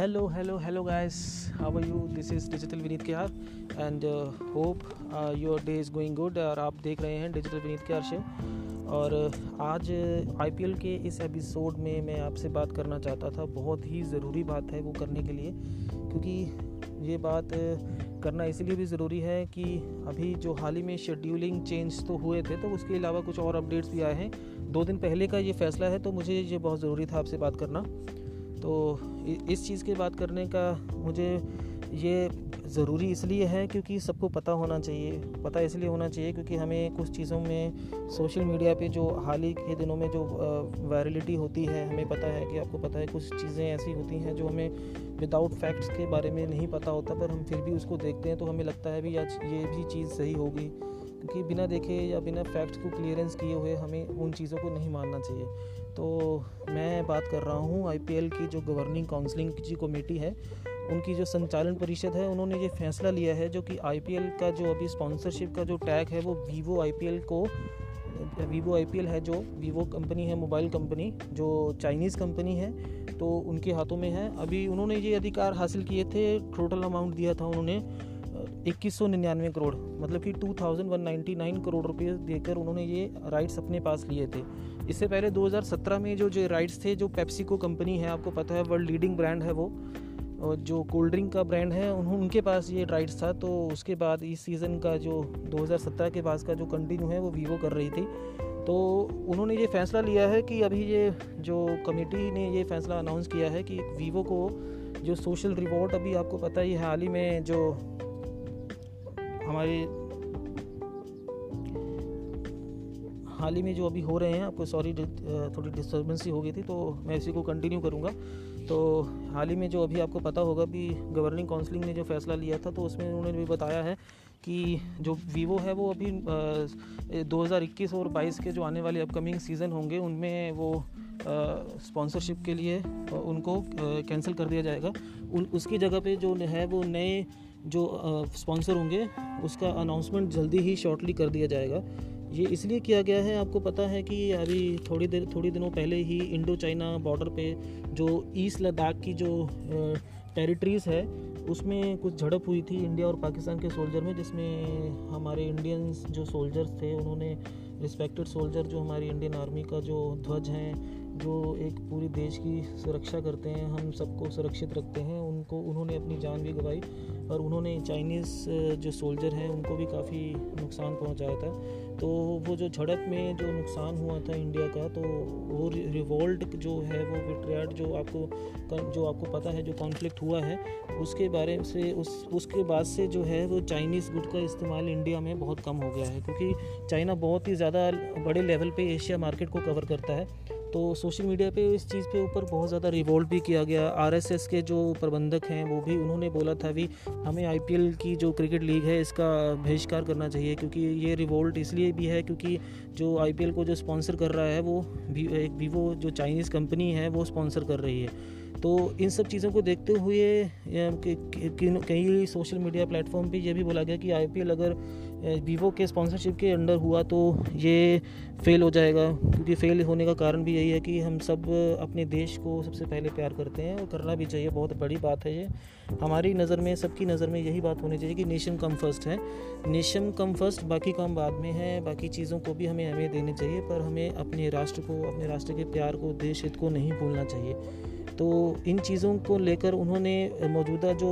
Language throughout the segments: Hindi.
hello hello hello guys. How are you? This is digital Vineet के and hope your day is going good और आप देख रहे हैं डिजिटल विनीत के शो और uh, आज आईपीएल के इस एपिसोड में मैं आपसे बात करना चाहता था। बहुत ही ज़रूरी बात है वो करने के लिए क्योंकि ये बात uh, करना इसलिए भी ज़रूरी है कि अभी जो हाल ही में शेड्यूलिंग चेंज तो हुए थे तो उसके अलावा कुछ और अपडेट्स भी आए हैं। दो दिन पहले का ये फैसला है तो मुझे ये बहुत ज़रूरी था आपसे बात करना। तो इस चीज़ की बात करने का मुझे ये ज़रूरी इसलिए है क्योंकि सबको पता होना चाहिए, पता इसलिए होना चाहिए क्योंकि हमें कुछ चीज़ों में सोशल मीडिया पे जो हाल ही के दिनों में जो वायरलिटी होती है, हमें पता है कि आपको पता है कुछ चीज़ें ऐसी होती हैं जो हमें विदाउट फैक्ट्स के बारे में नहीं पता होता पर हम फिर भी उसको देखते हैं तो हमें लगता है भी आज ये भी चीज़ सही होगी। क्योंकि बिना देखे या बिना फैक्ट्स को क्लियरेंस किए हुए हमें उन चीज़ों को नहीं मानना चाहिए। तो मैं बात कर रहा हूँ आई की जो गवर्निंग काउंसलिंग की कमेटी है, उनकी जो संचालन परिषद है, उन्होंने ये फैसला लिया है जो कि आईपीएल का जो अभी स्पॉन्सरशिप का जो टैग है, वो वीवो आईपीएल को वीवो आईपीएल है जो वीवो कंपनी है मोबाइल कंपनी जो चाइनीज़ कंपनी है तो उनके हाथों में है। अभी उन्होंने ये अधिकार हासिल किए थे टोटल अमाउंट दिया था उन्होंने। इक्कीस सौ निन्यानवे करोड़ मतलब कि two thousand one ninety nine crore रुपये देकर उन्होंने ये राइट्स अपने पास लिए थे। इससे पहले 2017 में जो जो राइट्स थे, जो पेप्सिको कंपनी है, आपको पता है वर्ल्ड लीडिंग ब्रांड है वो, और जो कोल्ड ड्रिंक का ब्रांड है उनके पास ये राइट्स था तो उसके बाद इस सीज़न का जो 2017 के पास का जो कंटिन्यू है, वो वीवो कर रही थी। तो उन्होंने ये फैसला लिया है कि अभी ये, जो कमेटी ने ये फैसला अनाउंस किया है कि वीवो को जो सोशल रिवॉर्ड अभी आपको पता ही, हाल ही में जो हमारे हाल ही में जो अभी हो रहे हैं, आपको सॉरी थोड़ी डिस्टर्बेंस ही हो गई थी तो मैं इसी को कंटिन्यू करूँगा। तो हाल ही में जो अभी आपको पता होगा भी गवर्निंग काउंसलिंग ने जो फैसला लिया था तो उसमें उन्होंने भी बताया है कि जो वीवो है, वो अभी हज़ार इक्कीस और बाईस के जो आने वाले अपकमिंग सीज़न होंगे, उनमें वो स्पॉन्सरशिप के लिए उनको कैंसिल कर दिया जाएगा। उन, उसकी जगह पे जो है, वो नए जो स्पॉन्सर होंगे, उसका अनाउंसमेंट जल्दी ही शॉर्टली कर दिया जाएगा। ये इसलिए किया गया है, आपको पता है कि अभी थोड़ी देर, थोड़ी दिनों पहले ही इंडो चाइना बॉर्डर पे जो ईस्ट लद्दाख की जो टेरिटरीज़ है, उसमें कुछ झड़प हुई थी इंडिया और पाकिस्तान के सोल्जर में, जिसमें हमारे इंडियंस जो सोल्जर्स थे, उन्होंने रिस्पेक्टेड सोल्जर जो हमारी इंडियन आर्मी का जो ध्वज हैं जो एक पूरी देश की सुरक्षा करते हैं, हम सबको सुरक्षित रखते हैं। उनको, उन्होंने अपनी जान भी गंवाई और उन्होंने चाइनीज़ जो सोल्जर हैं, उनको भी काफ़ी नुकसान पहुँचाया था। तो वो जो झड़प में जो नुकसान हुआ था इंडिया का तो वो रिवोल्ट जो है, वो विट्रियाड जो आपको जो आपको पता है, जो कॉन्फ्लिक्ट हुआ है, उसके बारे से, उस, उसके बाद से जो है, वो चाइनीज़ गुड का इस्तेमाल इंडिया में बहुत कम हो गया है। क्योंकि चाइना बहुत ही ज़्यादा बड़े लेवल पे एशिया मार्केट को कवर करता है। तो सोशल मीडिया पे इस चीज़ पे ऊपर बहुत ज़्यादा रिवोल्ट भी किया गया। आरएसएस के जो प्रबंधक हैं, वो भी उन्होंने बोला था भी, हमें आईपीएल की जो क्रिकेट लीग है, इसका बहिष्कार करना चाहिए, क्योंकि ये रिवोल्ट इसलिए भी है क्योंकि जो आईपीएल को जो स्पॉन्सर कर रहा है, वो एक वीवो जो चाइनीज़ कंपनी है, वो स्पॉन्सर कर रही है। तो इन सब चीज़ों को देखते हुए कई सोशल मीडिया प्लेटफॉर्म पे ये भी बोला गया कि आईपीएल अगर वीवो के स्पॉन्सरशिप के अंडर हुआ तो ये फेल हो जाएगा। क्योंकि फेल होने का कारण भी यही है कि हम सब अपने देश को सबसे पहले प्यार करते हैं और करना भी चाहिए। बहुत बड़ी बात है ये। हमारी नज़र में, सबकी नज़र में यही बात होनी चाहिए कि नेशन कम फ़र्स्ट है। नेशन कम फ़र्स्ट बाकी काम बाद में है, बाकी चीज़ों को भी हमें हमें देनी चाहिए, पर हमें अपने राष्ट्र को, अपने राष्ट्र के प्यार को, देश हित को नहीं भूलना चाहिए। तो इन चीज़ों को लेकर उन्होंने मौजूदा जो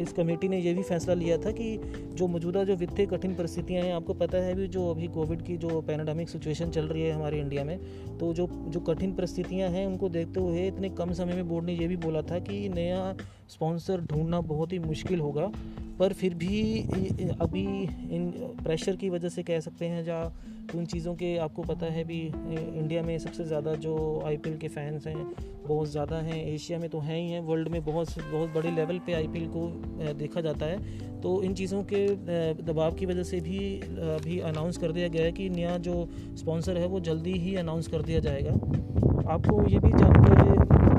इस कमेटी ने यह भी फैसला लिया था कि जो मौजूदा जो वित्तीय कठिन परिस्थितियाँ हैं, आपको पता है भी जो अभी कोविड की जो पैनाडामिक सिचुएशन चल रही है हमारे इंडिया में तो जो जो कठिन परिस्थितियाँ हैं उनको देखते हुए इतने कम समय में बोर्ड ने यह भी बोला था कि नया स्पॉन्सर ढूंढना बहुत ही मुश्किल होगा। पर फिर भी अभी इन प्रेशर की वजह से कह सकते हैं, या उन चीज़ों के आपको पता है भी इंडिया में सबसे ज़्यादा जो आईपीएल के फ़ैन्स हैं, बहुत ज़्यादा हैं। एशिया में तो हैं ही हैं वर्ल्ड में बहुत बहुत बड़े लेवल पे आईपीएल को देखा जाता है। तो इन चीज़ों के दबाव की वजह से भी अभी अनाउंस कर दिया गया है कि नया जो स्पॉन्सर है, वो जल्दी ही अनाउंस कर दिया जाएगा। आपको ये भी जानकर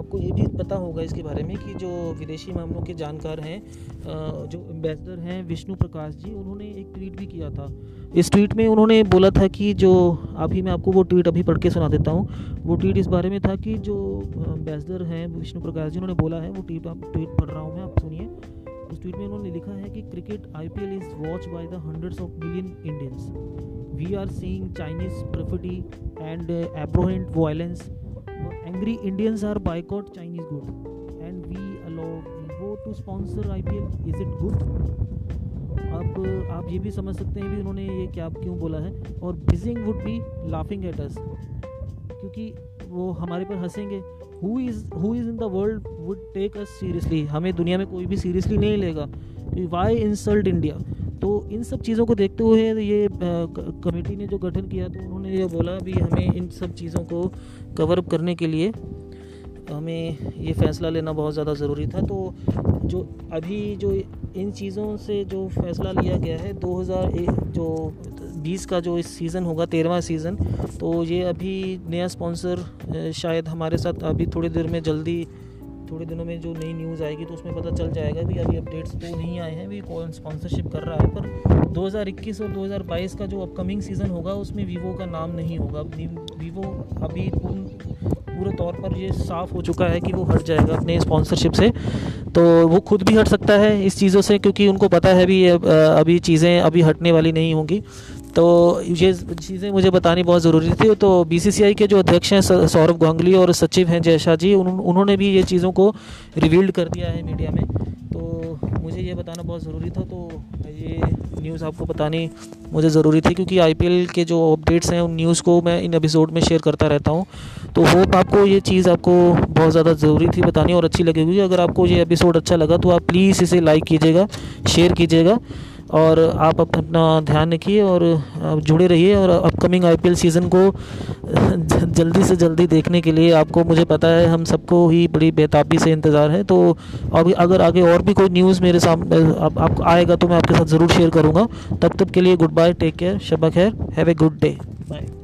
आपको ये भी पता होगा इसके बारे में कि जो विदेशी मामलों के जानकार हैं जो एम्बेसडर हैं विष्णु प्रकाश जी, उन्होंने एक ट्वीट भी किया था। इस ट्वीट में उन्होंने बोला था कि जो अभी मैं आपको वो ट्वीट अभी पढ़ के सुना देता हूँ। वो ट्वीट इस बारे में था कि जो एम्बेसडर हैं विष्णु प्रकाश जी, उन्होंने बोला है, वो ट्वीट आप ट्वीट पढ़ रहा हूँ मैं, आप सुनिए। उस ट्वीट में उन्होंने लिखा है कि cricket I P L is watch by the hundreds of million Indians we are seeing Chinese perfidy and abhorrent violence are boycott Chinese good and we allow Vivo to sponsor I P L is it good अब आप ये भी समझ सकते हैं भी उन्होंने ये क्या, क्यों बोला है। और Beijing would be laughing at us क्योंकि वो हमारे पर हंसेंगे। Who is who is in the world would take us seriously हमें दुनिया में कोई भी सीरियसली नहीं लेगा। वाई इंसल्ट इंडिया तो इन सब चीज़ों को देखते हुए ये कमेटी ने जो गठन किया तो उन्होंने ये बोला भी हमें इन सब चीज़ों को कवर अप करने के लिए हमें ये फ़ैसला लेना बहुत ज़्यादा ज़रूरी था। तो जो अभी जो इन चीज़ों से जो फ़ैसला लिया गया है 2001 जो 20 का जो इस सीज़न होगा, तेरहवा सीज़न तो ये अभी नया स्पॉन्सर शायद हमारे साथ अभी थोड़ी देर में जल्दी थोड़े दिनों में जो नई न्यूज़ आएगी तो उसमें पता चल जाएगा भी अभी अपडेट्स तो नहीं आए हैं भी कौन स्पॉन्सरशिप कर रहा है, पर 2021 और 2022 का जो अपकमिंग सीज़न होगा, उसमें वीवो का नाम नहीं होगा। वीवो अभी पूरे तौर पर ये साफ़ हो चुका है कि वो हट जाएगा अपने स्पॉन्सरशिप से। तो वो खुद भी हट सकता है इस चीज़ों से, क्योंकि उनको पता है भी अभी चीज़ें अभी हटने वाली नहीं होंगी। तो ये चीज़ें मुझे बतानी बहुत ज़रूरी थी। तो बीसीसीआई के जो अध्यक्ष हैं सौरभ गांगुली और सचिव हैं जय शाह जी उन, उन्होंने भी ये चीज़ों को रिवील्ड कर दिया है मीडिया में। तो मुझे ये बताना बहुत ज़रूरी था तो ये न्यूज़ आपको बतानी मुझे ज़रूरी थी क्योंकि आईपीएल के जो अपडेट्स हैं उन न्यूज़ को मैं इन एपिसोड में शेयर करता रहता हूँ। तो होप आपको ये चीज़ आपको बहुत ज़्यादा ज़रूरी थी बतानी और अच्छी लगेगी। अगर आपको ये एपिसोड अच्छा लगा तो आप प्लीज़ इसे लाइक कीजिएगा शेयर कीजिएगा। और आप अपना ध्यान रखिए और जुड़े रहिए और अपकमिंग आईपीएल सीज़न को जल्दी से जल्दी देखने के लिए आपको मुझे पता है हम सबको ही बड़ी बेताबी से इंतज़ार है। तो अभी अगर आगे और भी कोई न्यूज़ मेरे सामने आप, आएगा तो मैं आपके साथ ज़रूर शेयर करूँगा। तब तक के लिए गुड बाय टेक केयर शबा खैर have a good day bye